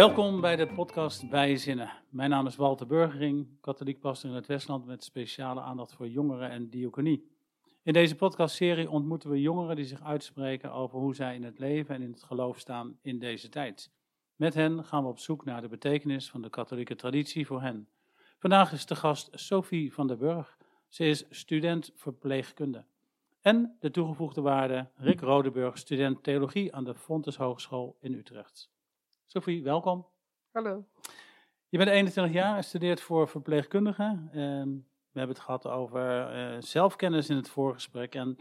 Welkom bij de podcast Bijzinnen. Mijn naam is Walter Burgering, katholiek pastor in het Westland met speciale aandacht voor jongeren en diaconie. In deze podcastserie ontmoeten we jongeren die zich uitspreken over hoe zij in het leven en in het geloof staan in deze tijd. Met hen gaan we op zoek naar de betekenis van de katholieke traditie voor hen. Vandaag is de gast Sophie van der Burg. Ze is student verpleegkunde. En de toegevoegde waarde Rick Rodeburg, student theologie aan de Fontes Hogeschool in Utrecht. Sophie, welkom. Hallo. Je bent 21 jaar en studeert voor verpleegkundige. Ehm, we hebben het gehad over uh, zelfkennis in het voorgesprek. En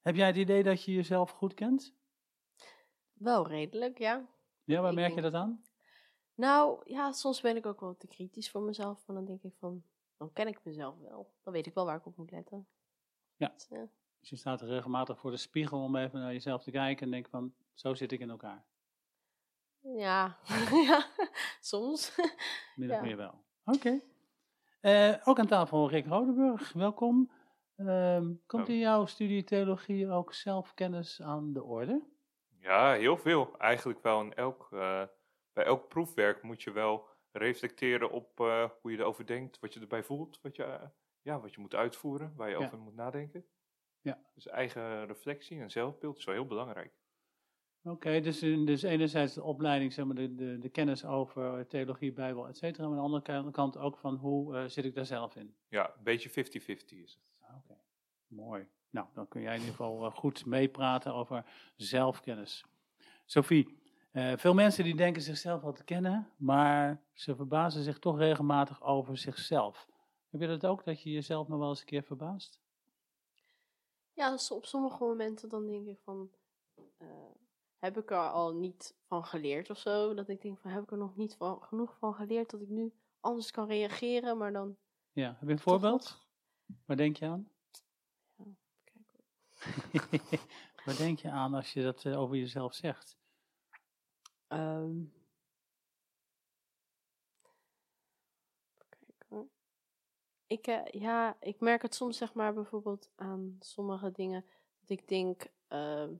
heb jij het idee dat je jezelf goed kent? Wel redelijk, ja. Ja, waar Ik merk je dat aan? Nou, ja, soms ben ik ook wel te kritisch voor mezelf. Maar dan denk ik van, dan ken ik mezelf wel. Dan weet ik wel waar ik op moet letten. Ja. Dus, ja. Dus je staat regelmatig voor de spiegel om even naar jezelf te kijken en denk van, zo zit ik in elkaar. Ja, ja, soms. Min of Ja. meer wel. Oké. Eh, ook aan tafel Rick Rodeburg, welkom. Ehm, komt in jouw studie theologie ook zelfkennis aan de orde? Ja, heel veel. Eigenlijk wel in elk, eh, bij elk proefwerk moet je wel reflecteren op eh, hoe je erover denkt, wat je erbij voelt, wat je, ja, wat je moet uitvoeren, waar je Ja. over moet nadenken. Ja. Dus eigen reflectie en zelfbeeld is wel heel belangrijk. Oké, dus, dus enerzijds de opleiding, zeg maar, de, de, de kennis over theologie, bijbel, et cetera. Maar aan de andere kant- ook van hoe eh, zit ik daar zelf in? Ja, een beetje 50-50 is het. Ah, Oké, mooi. Nou, dan kun jij in ieder geval eh, goed meepraten over zelfkennis. Sophie, eh, veel mensen die denken zichzelf al te kennen, maar ze verbazen zich toch regelmatig over zichzelf. Heb je dat ook, dat je jezelf nog wel eens een keer verbaast? Ja, op sommige momenten dan denk ik van, eh, heb ik er al niet van geleerd of zo? Dat ik denk van, heb ik er nog niet van, genoeg van geleerd dat ik nu anders kan reageren? Maar dan, Ja, heb je een voorbeeld? Waar denk je aan? kijk hoor. Waar denk je aan als je dat eh, over jezelf zegt? Hoor. Ik, eh, ja, ik merk het soms zeg maar bijvoorbeeld aan sommige dingen dat ik denk. ehm,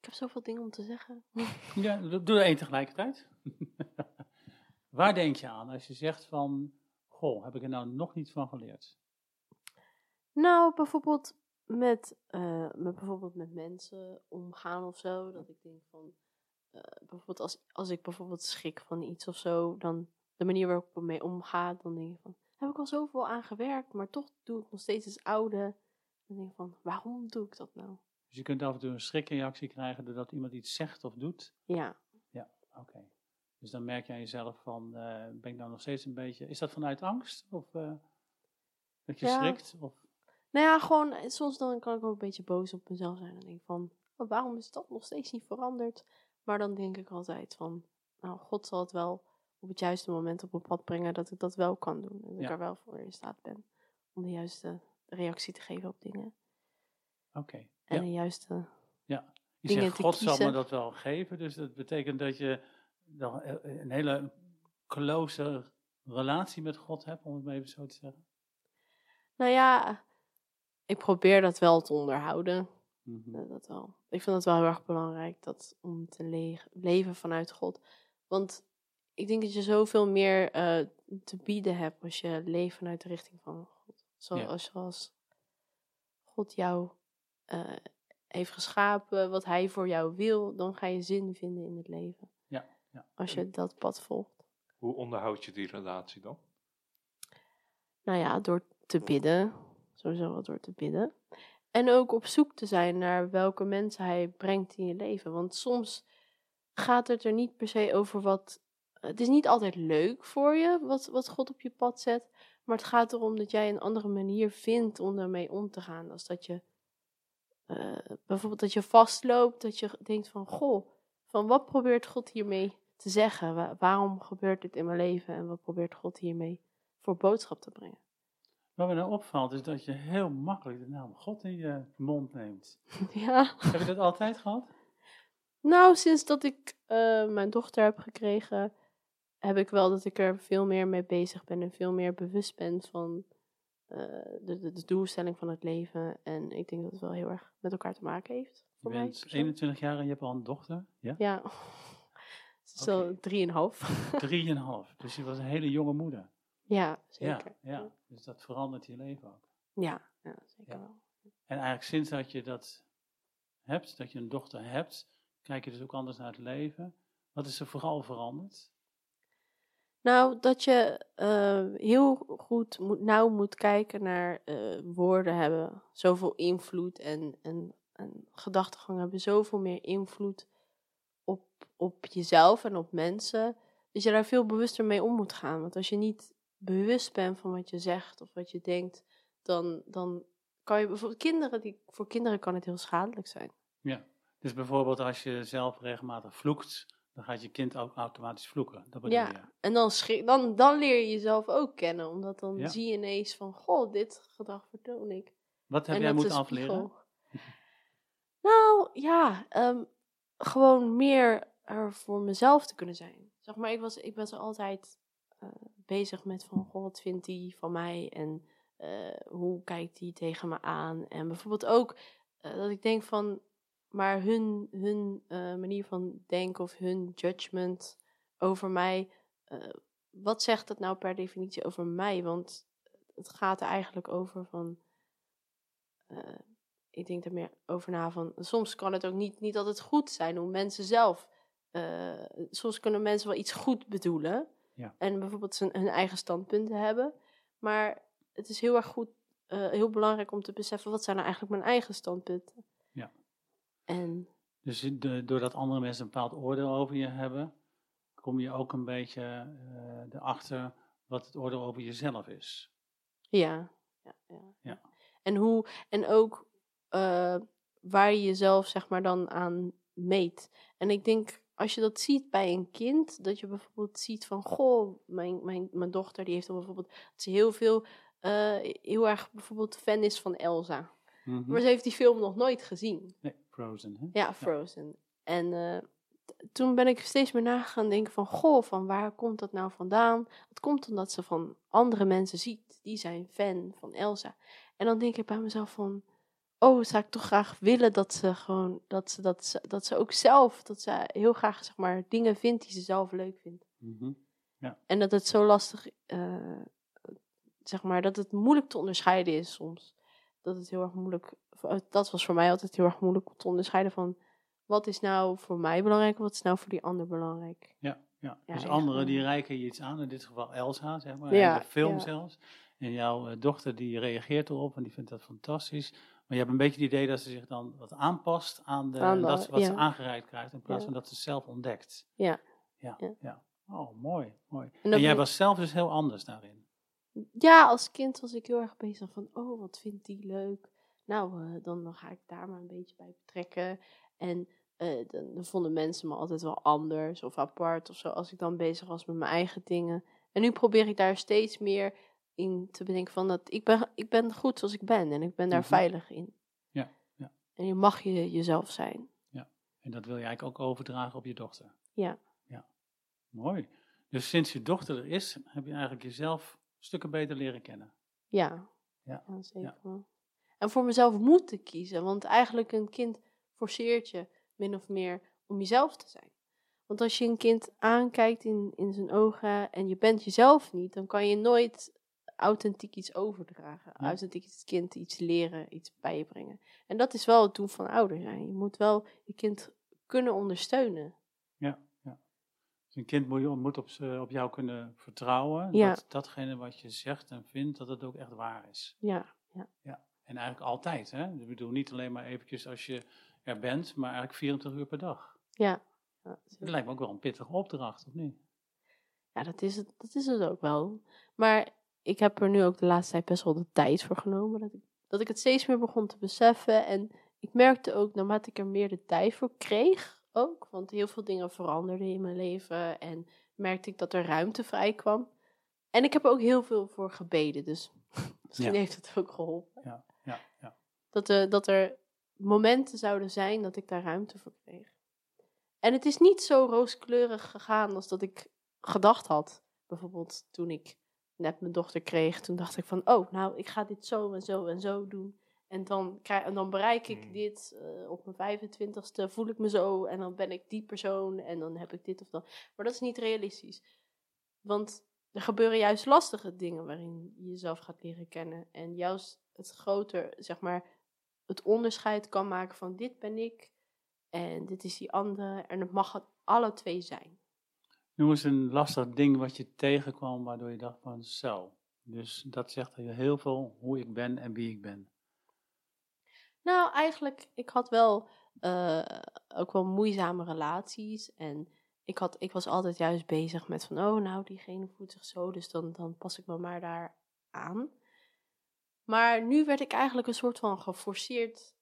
ik heb zoveel dingen om te zeggen. Ja, doe er één tegelijkertijd. Waar denk je aan als je zegt van, goh, heb ik er nou nog niet van geleerd? Nou, bijvoorbeeld met, eh, met, bijvoorbeeld met mensen omgaan of zo. Dat ik denk van, eh, bijvoorbeeld als, als ik bijvoorbeeld schrik van iets of zo, dan de manier waarop ik ermee omga, dan denk ik van, heb ik al zoveel aan gewerkt, maar toch doe ik nog steeds het oude. Dan denk ik van, waarom doe ik dat nou? Dus je kunt af en toe een schrikreactie krijgen doordat iemand iets zegt of doet. Ja, Oké. Dus dan merk je aan jezelf van, eh, ben ik nou nog steeds een beetje, is dat vanuit angst? Of eh, dat je Ja. schrikt? Of, nou ja, gewoon, eh, soms dan kan ik ook een beetje boos op mezelf zijn. Dan denk van, oh, waarom is dat nog steeds niet veranderd? Maar dan denk ik altijd van, nou, God zal het wel op het juiste moment op mijn pad brengen dat ik dat wel kan doen. En dat ik Ja. er wel voor in staat ben om de juiste reactie te geven op dingen. Oké. En Ja. de juiste... Je dingen zegt, God zal me dat wel geven. Dus dat betekent dat je dan een hele close relatie met God hebt, om het maar even zo te zeggen. Nou ja, ik probeer dat wel te onderhouden. Mhm. Eh, Dat wel. Ik vind het wel heel erg belangrijk dat, om te le- leven vanuit God. Want ik denk dat je zoveel meer eh, te bieden hebt als je leeft vanuit de richting van God. Zoals, zoals God jou eh, heeft geschapen, wat Hij voor jou wil, dan ga je zin vinden in het leven. Ja, ja. Als je dat pad volgt. Hoe onderhoud je die relatie dan? Nou ja, door te bidden. Sowieso wel door te bidden. En ook op zoek te zijn naar welke mensen hij brengt in je leven. Want soms gaat het er niet per se over wat. Het is niet altijd leuk voor je wat, wat God op je pad zet. Maar het gaat erom dat jij een andere manier vindt om daarmee om te gaan. Als dat je eh, bijvoorbeeld dat je vastloopt, dat je denkt van goh, van wat probeert God hiermee te zeggen? Wa- waarom gebeurt dit in mijn leven en wat probeert God hiermee voor boodschap te brengen? Wat me nou opvalt is dat je heel makkelijk de naam God in je mond neemt. Ja. Heb je dat altijd gehad? Nou, sinds dat ik eh, mijn dochter heb gekregen, heb ik wel dat ik er veel meer mee bezig ben en veel meer bewust ben van de, de, de doelstelling van het leven. En ik denk dat het wel heel erg met elkaar te maken heeft. Je voor mij bent persoonlijk. 21 jaar en je hebt al een dochter. Ja? Ja. Oké. al drieënhalf. Drieënhalf. Dus je was een hele jonge moeder. ja, zeker. Ja, ja. Dus dat verandert je leven ook. Ja, ja, zeker Ja. wel. En eigenlijk sinds dat je dat hebt, dat je een dochter hebt, kijk je dus ook anders naar het leven. Wat is er vooral veranderd? Nou, dat je eh, heel goed moet, moet kijken naar eh, woorden hebben zoveel invloed en, en, en gedachtegang hebben zoveel meer invloed op, op jezelf en op mensen. Dat je daar veel bewuster mee om moet gaan. Want als je niet bewust bent van wat je zegt of wat je denkt, dan, dan kan je bijvoorbeeld kinderen, die, voor kinderen kan het heel schadelijk zijn. Ja. Dus bijvoorbeeld als je zelf regelmatig vloekt, dan gaat je kind ook automatisch vloeken. Dat bedoel Ja. je? En dan, schrik, dan, dan leer je jezelf ook kennen, omdat dan Ja. zie je ineens van, goh, dit gedrag vertoon ik. Wat heb en jij moeten afleren? Nou, ja, ehm, gewoon meer er voor mezelf te kunnen zijn. Zeg maar, ik was, ik was altijd eh, bezig met van, goh, wat vindt hij van mij en eh, hoe kijkt hij tegen me aan? En bijvoorbeeld ook eh, dat ik denk van, maar hun, hun eh, manier van denken of hun judgment over mij, eh, wat zegt dat nou per definitie over mij? Want het gaat er eigenlijk over van, eh, ik denk er meer over na van, soms kan het ook niet, niet altijd goed zijn hoe mensen zelf, soms kunnen mensen wel iets goed bedoelen Ja. en bijvoorbeeld zijn, hun eigen standpunten hebben, maar het is heel erg goed, heel belangrijk om te beseffen, wat zijn nou eigenlijk mijn eigen standpunten? En Dus de, doordat andere mensen een bepaald oordeel over je hebben, kom je ook een beetje eh, erachter wat het oordeel over jezelf is. Ja, ja, ja. Ja. En hoe, en ook eh, waar je jezelf zeg maar dan aan meet. En ik denk, als je dat ziet bij een kind, dat je bijvoorbeeld ziet van, goh, mijn, mijn, mijn dochter die heeft dan bijvoorbeeld, dat ze heel veel, eh, heel erg bijvoorbeeld fan is van Elsa. Mhm. Maar ze heeft die film nog nooit gezien. Nee, Frozen. Hè? Ja, Frozen. En eh, toen ben ik steeds meer na gaan denken van, goh, van waar komt dat nou vandaan? Het komt omdat ze van andere mensen ziet. Die zijn fan van Elsa. En dan denk ik bij mezelf van, oh, zou ik toch graag willen dat ze gewoon, dat ze, dat ze, dat ze ook zelf, dat ze heel graag, zeg maar, dingen vindt die ze zelf leuk vindt. Mhm. En dat het zo lastig, eh, zeg maar, dat het moeilijk te onderscheiden is soms. Dat het heel erg moeilijk, dat was voor mij altijd heel erg moeilijk om te onderscheiden van, wat is nou voor mij belangrijk en wat is nou voor die ander belangrijk. Ja, ja. Ja, dus anderen die reiken je iets aan, in dit geval Elsa, zeg maar, Ja, de film ja. zelfs. En jouw eh, dochter die reageert erop en die vindt dat fantastisch. Maar je hebt een beetje het idee dat ze zich dan wat aanpast aan, de, Aan de- dat, wat ze aangereikt krijgt, in plaats van dat ze zelf ontdekt. Ja. Ja, Ja. Oh, mooi, mooi. En, jij was zelf dus heel anders daarin. Ja, als kind was ik heel erg bezig van, oh, wat vindt die leuk? Nou, eh, dan, dan ga ik daar maar een beetje bij betrekken. En eh, dan, dan vonden mensen me altijd wel anders of apart of zo, als ik dan bezig was met mijn eigen dingen. En nu probeer ik daar steeds meer in te bedenken van, dat ik ben, ik ben goed zoals ik ben en ik ben daar Mhm. veilig in. Ja, ja. En je mag je jezelf zijn. En dat wil je eigenlijk ook overdragen op je dochter. Ja. Ja, mooi. Dus sinds je dochter er is, heb je eigenlijk jezelf stukken beter leren kennen. Ja, Ja, zeker ja. En voor mezelf moeten kiezen, want eigenlijk een kind forceert je min of meer om jezelf te zijn. Want als je een kind aankijkt in, in zijn ogen en je bent jezelf niet, dan kan je nooit authentiek iets overdragen. Ja. Authentiek het kind iets leren, iets bijbrengen. En dat is wel het doel van ouder zijn. Je moet wel je kind kunnen ondersteunen. Ja. Dus een kind moet, moet op, z'n- op jou kunnen vertrouwen. Ja. Dat datgene wat je zegt en vindt, dat het ook echt waar is. Ja, ja. En eigenlijk altijd. Hè? Ik bedoel, niet alleen maar eventjes als je er bent, maar eigenlijk 24 uur per dag. Ja, ja, Dat lijkt me ook wel een pittige opdracht, of niet? Ja, dat is, het, dat is het ook wel. Maar ik heb er nu ook de laatste tijd best wel de tijd voor genomen. Dat ik, dat ik het steeds meer begon te beseffen. En ik merkte ook, naarmate ik er meer de tijd voor kreeg, ook. Want heel veel dingen veranderden in mijn leven. En merkte ik dat er ruimte vrij kwam. En ik heb er ook heel veel voor gebeden. Dus misschien Ja. heeft het ook geholpen. Ja, ja, ja. Dat, er dat er momenten zouden zijn dat ik daar ruimte voor kreeg. En het is niet zo rooskleurig gegaan als dat ik gedacht had. Bijvoorbeeld toen ik net mijn dochter kreeg, toen dacht ik van, oh, nou, ik ga dit zo en zo en zo doen. En dan, krijg, en dan bereik ik Hmm. dit eh, op mijn 25ste, voel ik me zo en dan ben ik die persoon en dan heb ik dit of dat. Maar dat is niet realistisch. Want er gebeuren juist lastige dingen waarin je jezelf gaat leren kennen. En juist het groter, zeg maar, het onderscheid kan maken van dit ben ik en dit is die andere. En het mag het alle twee zijn. Noem eens een lastig ding wat je tegenkwam waardoor je dacht van zo. Dus dat zegt heel veel hoe ik ben en wie ik ben. Nou, eigenlijk, ik had wel eh, ook wel moeizame relaties. En ik, had, ik was altijd juist bezig met van, oh, nou, diegene voelt zich zo, dus dan, dan pas ik me maar daar aan. Maar nu werd ik eigenlijk een soort van geforceerd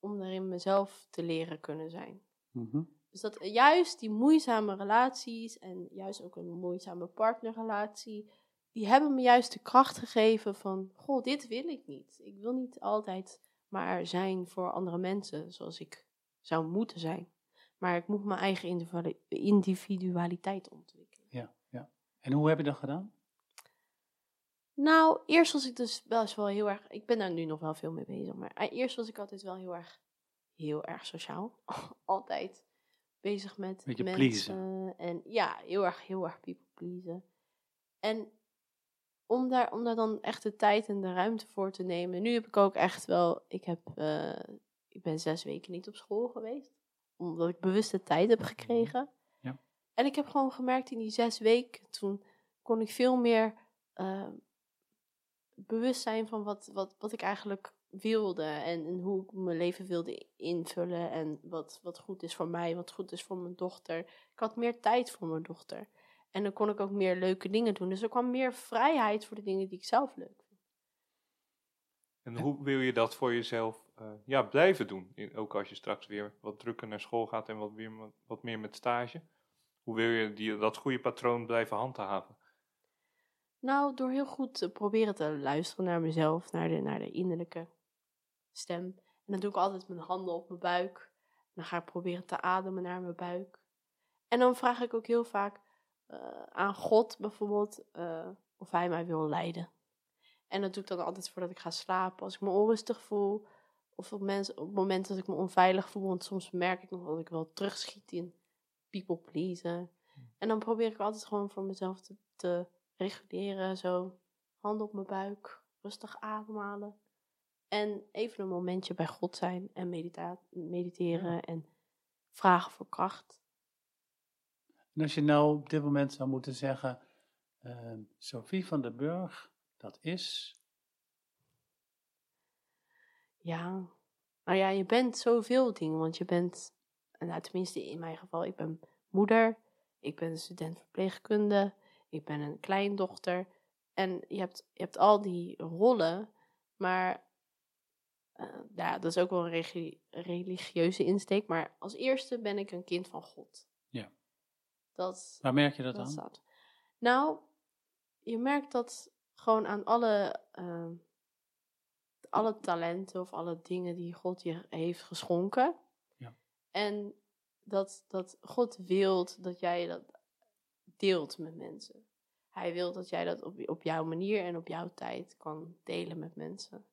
om daarin mezelf te leren kunnen zijn. Mhm. Dus dat juist die moeizame relaties en juist ook een moeizame partnerrelatie, die hebben me juist de kracht gegeven van, goh, dit wil ik niet. Ik wil niet altijd maar zijn voor andere mensen zoals ik zou moeten zijn. Maar ik moet mijn eigen individu- individualiteit ontwikkelen. Ja, ja. En hoe heb je dat gedaan? Nou, eerst was ik dus best wel heel erg. Ik ben daar nu nog wel veel mee bezig. Maar eh, eerst was ik altijd wel heel erg, heel erg sociaal. altijd bezig met Beetje mensen. pleasen. En ja, heel erg, heel erg people pleasen. En om daar, om daar dan echt de tijd en de ruimte voor te nemen. Nu heb ik ook echt wel. Ik, heb, eh, ik ben zes weken niet op school geweest. Omdat ik bewuste tijd heb gekregen. Ja. En ik heb gewoon gemerkt in die zes weken. Toen kon ik veel meer eh, bewust zijn van wat, wat, wat ik eigenlijk wilde. En, en hoe ik mijn leven wilde invullen. En wat, wat goed is voor mij, wat goed is voor mijn dochter. Ik had meer tijd voor mijn dochter. En dan kon ik ook meer leuke dingen doen. Dus er kwam meer vrijheid voor de dingen die ik zelf leuk vind. En hoe wil je dat voor jezelf eh, ja, blijven doen? In- ook als je straks weer wat drukker naar school gaat en wat, weer, wat, wat meer met stage. Hoe wil je die, dat goede patroon blijven handhaven? Nou, door heel goed te proberen te luisteren naar mezelf, naar de, naar de innerlijke stem. En dan doe ik altijd mijn handen op mijn buik. Dan ga ik proberen te ademen naar mijn buik. En dan vraag ik ook heel vaak eh, aan God bijvoorbeeld eh, of hij mij wil leiden. En dat doe ik dan altijd voordat ik ga slapen, als ik me onrustig voel. Of op, mensen, op het moment dat ik me onveilig voel, want soms merk ik nog dat ik wel terugschiet in people pleasen. En dan probeer ik altijd gewoon voor mezelf te, te reguleren, zo handen op mijn buik, rustig ademhalen. En even een momentje bij God zijn en mediteren en vragen voor kracht. En als je nou op dit moment zou moeten zeggen, eh, Sophie van der Burg, dat is. Ja, nou ja, je bent zoveel dingen, want je bent, nou tenminste in mijn geval, ik ben moeder, ik ben student verpleegkunde, ik ben een kleindochter. En je hebt, je hebt al die rollen, maar eh, ja, dat is ook wel een religieuze insteek. Maar als eerste ben ik een kind van God. Dat, Waar merk je dat dat aan? staat. Nou, je merkt dat gewoon aan alle, eh, alle talenten of alle dingen die God je heeft geschonken. Ja. En dat, dat God wilt dat jij dat deelt met mensen. Hij wil dat jij dat op, op jouw manier en op jouw tijd kan delen met mensen.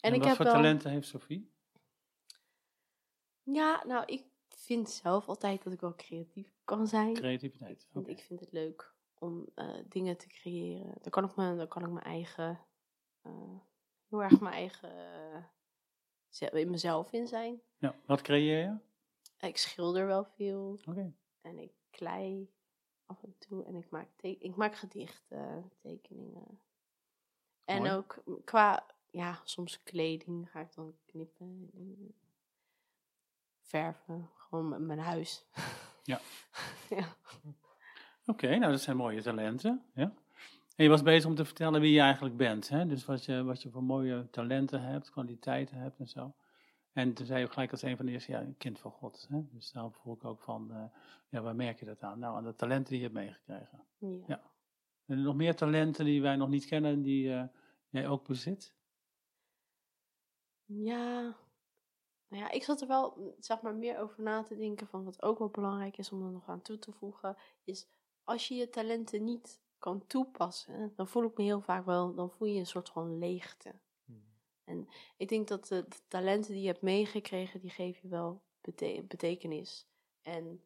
En, ik wat heb voor wel, talenten heeft Sophie? Ja, nou, ik vind zelf altijd dat ik wel creatief kan zijn. Creativiteit. Want ik vind het leuk om eh, dingen te creëren. Dan kan ik, me, dan kan ik mijn eigen, eh, heel erg mijn eigen, ze- in mezelf in zijn. Ja, wat creëer je? Ik schilder wel veel Oké. en ik klei af en toe en ik maak, te- ik maak gedichten, tekeningen. En Mooi. ook qua, ja, soms kleding ga ik dan knippen, en verven, gewoon mijn huis. Ja. ja. Oké, nou dat zijn mooie talenten. Ja. En je was bezig om te vertellen wie je eigenlijk bent. Hè? Dus wat je, wat je voor mooie talenten hebt, kwaliteiten hebt en zo. En toen zei je ook gelijk als een van de eerste, ja, een kind van God. Hè? Dus daarom voel ik ook van, eh, ja, waar merk je dat aan? Nou, aan de talenten die je hebt meegekregen. ja. Ja. En nog meer talenten die wij nog niet kennen, die eh, jij ook bezit? Ja, nou ja, ik zat er wel, zeg maar, meer over na te denken van wat ook wel belangrijk is om er nog aan toe te voegen, is als je je talenten niet kan toepassen, dan voel ik me heel vaak wel, dan voel je een soort van leegte. En En ik denk dat de, de talenten die je hebt meegekregen, die geven je wel bete- betekenis. En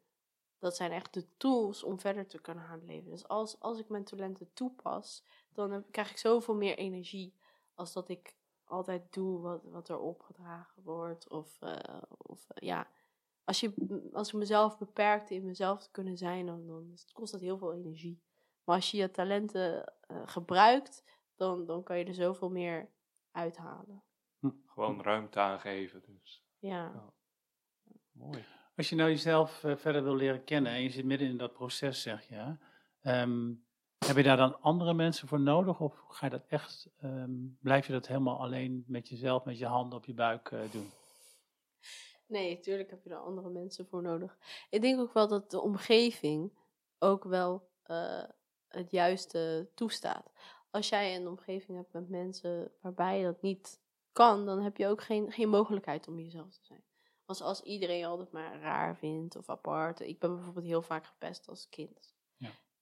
dat zijn echt de tools om verder te kunnen gaan leven. Dus als, als ik mijn talenten toepas, dan heb- krijg ik zoveel meer energie als dat ik altijd doe wat, wat er opgedragen wordt. Of, eh, of eh, ja, als, je, als ik mezelf beperkt in mezelf te kunnen zijn, dan, dan kost dat heel veel energie. Maar als je je talenten eh, gebruikt, dan, dan kan je er zoveel meer uithalen. Gewoon ruimte aangeven. Dus. Ja. Mooi. Als je nou jezelf verder wil leren kennen en je zit midden in dat proces, zeg je, ehm, heb je daar dan andere mensen voor nodig? Of ga je dat echt, ehm, blijf je dat helemaal alleen met jezelf, met je handen op je buik eh, doen? Nee, natuurlijk heb je er andere mensen voor nodig. Ik denk ook wel dat de omgeving ook wel eh, het juiste toestaat. Als jij een omgeving hebt met mensen waarbij je dat niet kan, dan heb je ook geen, geen mogelijkheid om jezelf te zijn. Als, als iedereen je altijd maar raar vindt of apart. Ik ben bijvoorbeeld heel vaak gepest als kind.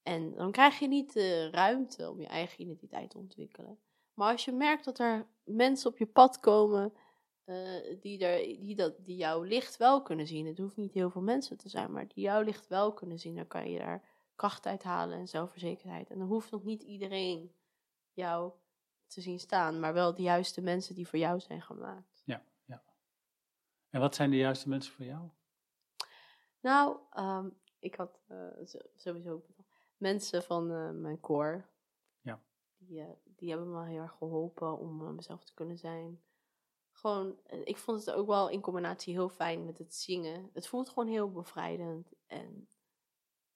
Ja. En dan krijg je niet de ruimte om je eigen identiteit te ontwikkelen. Maar als je merkt dat er mensen op je pad komen eh, die, er, die, dat, die jouw licht wel kunnen zien. Het hoeft niet heel veel mensen te zijn, maar die jouw licht wel kunnen zien. Dan kan je daar kracht uit halen en zelfverzekerdheid. En dan hoeft nog niet iedereen jou te zien staan, maar wel de juiste mensen die voor jou zijn gemaakt. En wat zijn de juiste mensen voor jou? Nou, ehm, ik had eh, zo- sowieso mensen van eh, mijn koor. Ja. Die, eh, die hebben me heel erg geholpen om eh, mezelf te kunnen zijn. Gewoon, ik vond het ook wel in combinatie heel fijn met het zingen. Het voelt gewoon heel bevrijdend. En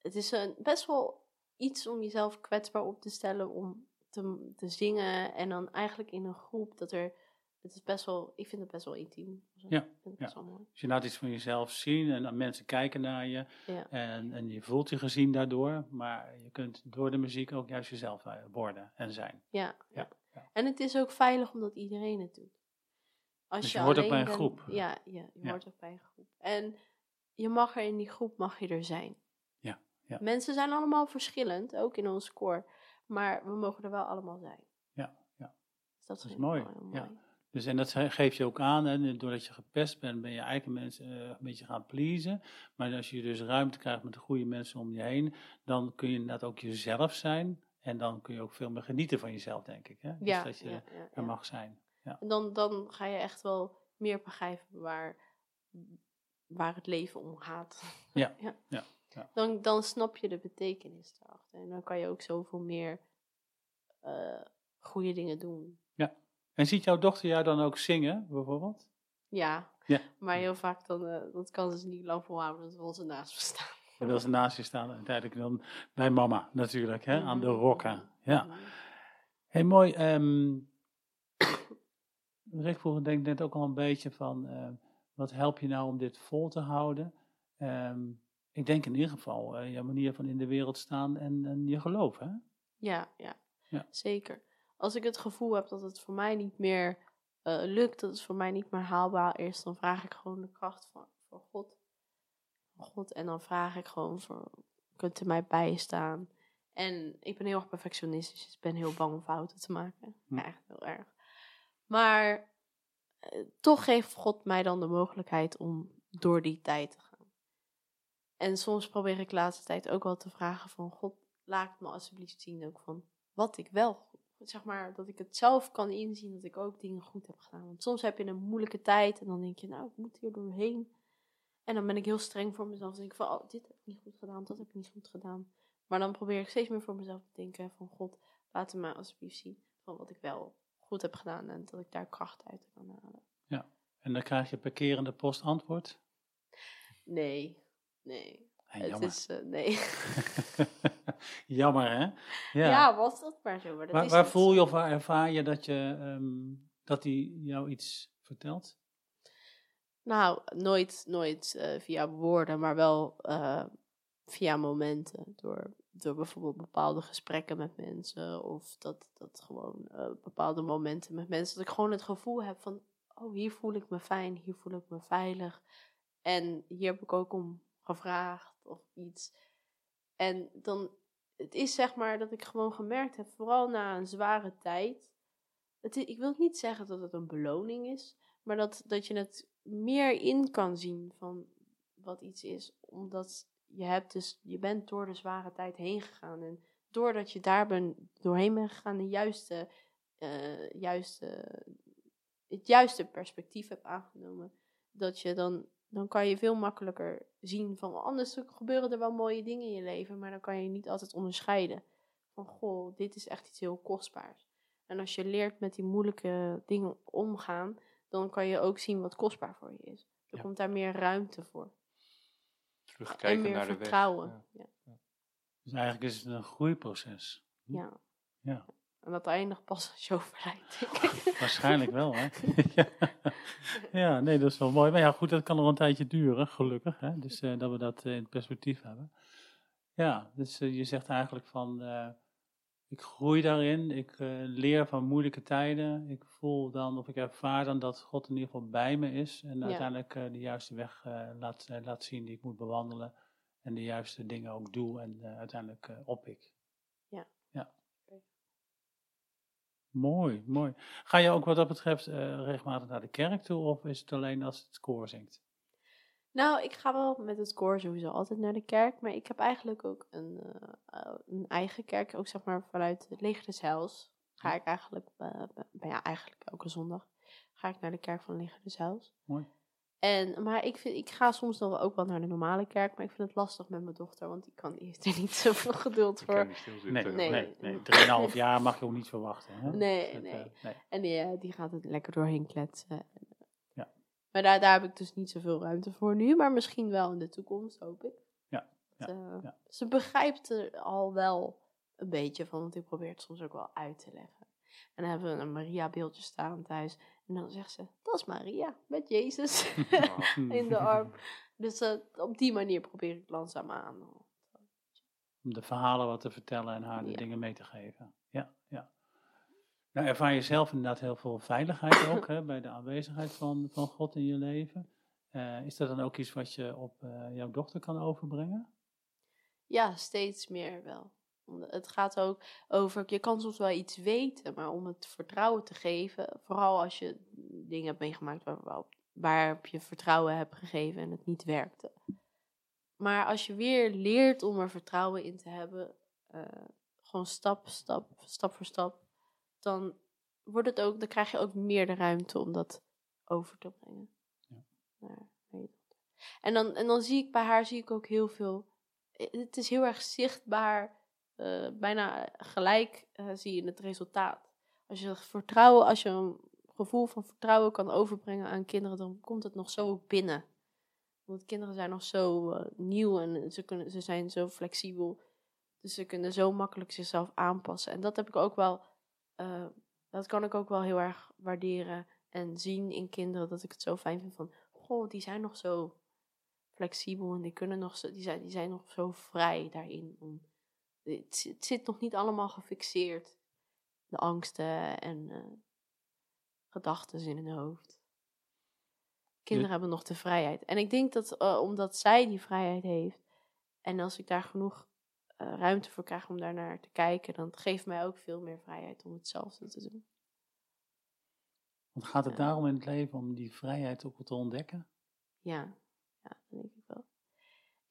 het is een, best wel iets om jezelf kwetsbaar op te stellen om te, te zingen. En dan eigenlijk in een groep dat er. Het is best wel, ik vind het best wel intiem. Ja, Ik vind het best wel mooi. Dus je laat iets van jezelf zien en mensen kijken naar je Ja. en, en je voelt je gezien daardoor. Maar je kunt door de muziek ook juist jezelf eh, worden en zijn. Ja, Ja. En het is ook veilig omdat iedereen het doet. Als Dus je hoort ook bij een bent- groep. Ja, ja je hoort ook bij een groep. En je mag er in die groep mag je er zijn. Ja, ja. Mensen zijn allemaal verschillend, ook in ons koor. Maar we mogen er wel allemaal zijn. Ja, ja. Dus dat, Dat is mooi, heel ja. Dus en dat ge- geef je ook aan, en doordat je gepest bent, ben je eigenlijk mensen eh, een beetje gaan pleasen. Maar als je dus ruimte krijgt met de goede mensen om je heen, dan kun je inderdaad ook jezelf zijn. En dan kun je ook veel meer genieten van jezelf, denk ik. Hè? Dus Ja, dat je ja, ja, er ja. mag zijn. En dan, dan ga je echt wel meer begrijpen waar, waar het leven om gaat. Ja, ja, ja. Dan, dan snap je de betekenis erachter. En dan kan je ook zoveel meer eh, goede dingen doen. En ziet jouw dochter jou dan ook zingen, bijvoorbeeld? Ja, Ja. maar heel vaak dan, eh, dat kan ze niet lang volhouden, dat wil ze naast me staan. Dan wil ze naast je staan, uiteindelijk dan bij mama natuurlijk, hè? aan de rokken. Ja. Heel mooi. ehm Rick vroeg denk net ook al een beetje van, eh, wat help je nou om dit vol te houden? Ehm, ik denk in ieder geval eh, je manier van in de wereld staan en, en je geloof, hè? Ja, ja, Ja. zeker. Als ik het gevoel heb dat het voor mij niet meer eh, lukt, dat het voor mij niet meer haalbaar is, dan vraag ik gewoon de kracht van, van God. Van God. En dan vraag ik gewoon voor, kunt u mij bijstaan? En ik ben heel erg perfectionistisch, dus ik ben heel bang om fouten te maken. Hm. Ja, echt heel erg. Maar eh, toch geeft God mij dan de mogelijkheid om door die tijd te gaan. En soms probeer ik de laatste tijd ook wel te vragen van God, laat me alsjeblieft zien ook van wat ik wel goed, zeg maar, dat ik het zelf kan inzien dat ik ook dingen goed heb gedaan. Want soms heb je een moeilijke tijd en dan denk je, nou, ik moet hier doorheen. En dan ben ik heel streng voor mezelf. Dan denk ik van, oh, dit heb ik niet goed gedaan, dat heb ik niet goed gedaan. Maar dan probeer ik steeds meer voor mezelf te denken van, God, laat me alsjeblieft zien van wat ik wel goed heb gedaan en dat ik daar kracht uit kan halen. En dan krijg je per keer in de post antwoord. Nee, nee. Hey, het is, eh, nee. jammer, hè? Ja. Ja. was dat maar zo. Maar dat waar is waar niet voel je of waar ervaar je dat, je, ehm, dat hij jou iets vertelt? Nou, nooit, nooit eh, via woorden, maar wel eh, via momenten. Door, door bijvoorbeeld bepaalde gesprekken met mensen. Of dat, dat gewoon bepaalde momenten met mensen. Dat ik gewoon het gevoel heb van, oh, hier voel ik me fijn, hier voel ik me veilig. En hier heb ik ook om gevraagd of iets. En dan, het is zeg maar dat ik gewoon gemerkt heb, vooral na een zware tijd, het, ik wil niet zeggen dat het een beloning is, maar dat, dat je het meer in kan zien van wat iets is. Omdat je, hebt dus, je bent door de zware tijd heen gegaan. En doordat je daar ben, doorheen bent gegaan, de juiste, eh, juiste, het juiste perspectief hebt aangenomen, dat je dan, dan kan je veel makkelijker zien van anders gebeuren er wel mooie dingen in je leven, maar dan kan je niet altijd onderscheiden. Van goh, dit is echt iets heel kostbaars. En als je leert met die moeilijke dingen omgaan, dan kan je ook zien wat kostbaar voor je is. Er Ja. komt daar meer ruimte voor. Terugkijken en meer naar de vertrouwen. weg. Ja. Dus eigenlijk is het een groeiproces. Ja. Ja. En dat eindigt pas als je overlijdt, denk ik. Waarschijnlijk wel, hè? ja. ja, nee, dat is wel mooi. Maar ja, goed, dat kan nog een tijdje duren, gelukkig. Hè? Dus eh, dat we dat eh, in perspectief hebben. Ja, dus eh, je zegt eigenlijk van, ik groei daarin, ik leer van moeilijke tijden. Ik voel dan, of ik ervaar dan dat God in ieder geval bij me is. En Ja. uiteindelijk de juiste weg laat, laat zien die ik moet bewandelen. En de juiste dingen ook doe en uiteindelijk oppik. Ja. ja. Oké. Mooi, mooi. Ga je ook wat dat betreft eh, regelmatig naar de kerk toe of is het alleen als het koor zingt? Nou, ik ga wel met het koor sowieso altijd naar de kerk. Maar ik heb eigenlijk ook een, eh, eh, een eigen kerk. Ook zeg maar vanuit het Leger des Heils. Ga ik eigenlijk, b- ja, eigenlijk elke zondag ga ik naar de kerk van Leger des Heils. Mooi. En, maar ik, vind, ik ga soms nog wel ook wel naar de normale kerk. Maar ik vind het lastig met mijn dochter. Want die, kan, heeft er niet zoveel geduld Ik kan voor. niet stilzitten. Nee, Nee. nee, nee. Drieënhalf jaar mag je ook niet verwachten. Hè? Nee, Dat, nee. eh, nee. En die, eh, die gaat het lekker doorheen kletsen. Ja. Maar daar, daar heb ik dus niet zoveel ruimte voor nu. Maar misschien wel in de toekomst, hoop ik. Ja, eh, ja. Ze begrijpt er al wel een beetje van. Want ik probeer het soms ook wel uit te leggen. En dan hebben we een Maria-beeldje staan thuis. En dan zegt ze, dat is Maria, met Jezus in de arm. Dus eh, op die manier probeer ik langzaam aan. Om de verhalen wat te vertellen en haar de Ja. dingen mee te geven. Ja, ja. Nou, ervaar je zelf inderdaad heel veel veiligheid ook hè, bij de aanwezigheid van, van God in je leven. Eh, is dat dan ook iets wat je op eh, jouw dochter kan overbrengen? Ja, steeds meer wel. Het gaat ook over, je kan soms wel iets weten, maar om het vertrouwen te geven, vooral als je dingen hebt meegemaakt waar, waarop, je vertrouwen hebt gegeven en het niet werkte. Maar als je weer leert om er vertrouwen in te hebben, eh, gewoon stap, stap, stap voor stap, dan, wordt het ook, dan krijg je ook meer de ruimte om dat over te brengen. Ja. Naar, naar. En, dan, en dan zie ik bij haar zie ik ook heel veel eh, het is heel erg zichtbaar, eh, bijna gelijk eh, zie je het resultaat. Als je vertrouwen, als je een gevoel van vertrouwen kan overbrengen aan kinderen, dan komt het nog zo binnen. Want kinderen zijn nog zo eh, nieuw en ze, kunnen, ze zijn zo flexibel. Dus ze kunnen zo makkelijk zichzelf aanpassen. En dat heb ik ook wel, dat kan ik ook wel heel erg waarderen en zien in kinderen. Dat ik het zo fijn vind van, goh, die zijn nog zo flexibel en die kunnen nog zo, die zijn, die zijn nog zo vrij daarin. Om, het, zi- het zit nog niet allemaal gefixeerd. De angsten en eh gedachten in hun hoofd. Kinderen hebben nog de vrijheid. En ik denk dat eh, omdat zij die vrijheid heeft, en als ik daar genoeg eh, ruimte voor krijg om daar naar te kijken, dan geeft mij ook veel meer vrijheid om hetzelfde te doen. Want gaat het daarom in het leven om die vrijheid ook te ontdekken? Ja, ja dat denk ik wel.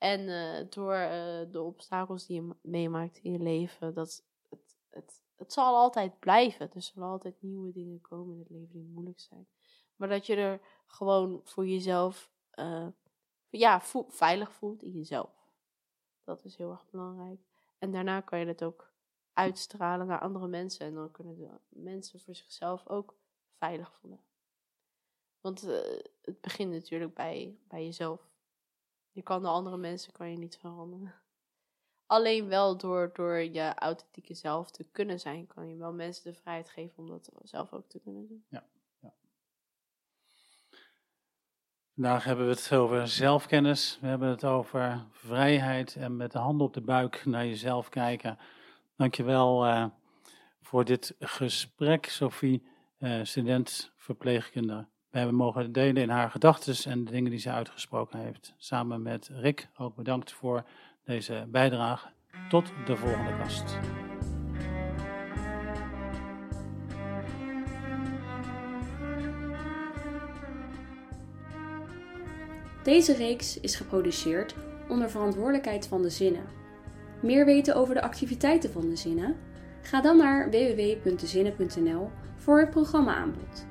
En eh, door eh, de obstakels die je ma- meemaakt in je leven, dat het, het, het zal altijd blijven. Er zullen altijd nieuwe dingen komen in het leven die moeilijk zijn. Maar dat je er gewoon voor jezelf eh, ja, veilig voelt in jezelf. Dat is heel erg belangrijk. En daarna kan je het ook uitstralen naar andere mensen. En dan kunnen de mensen voor zichzelf ook veilig voelen. Want het begint natuurlijk bij, bij jezelf. Je kan de andere mensen kan je niet veranderen. Alleen wel door, door je authentieke zelf te kunnen zijn, kan je wel mensen de vrijheid geven om dat zelf ook te kunnen doen. Vandaag hebben we het over zelfkennis, we hebben het over vrijheid en met de handen op de buik naar jezelf kijken. Dankjewel eh voor dit gesprek, Sophie, eh student verpleegkundige we hebben mogen delen in haar gedachten en de dingen die ze uitgesproken heeft. Samen met Rick ook bedankt voor deze bijdrage. Tot de volgende kast. Deze reeks is geproduceerd onder verantwoordelijkheid van de Zinnen. Meer weten over de activiteiten van de Zinnen? Ga dan naar www.dezinnen.nl voor het programma aanbod.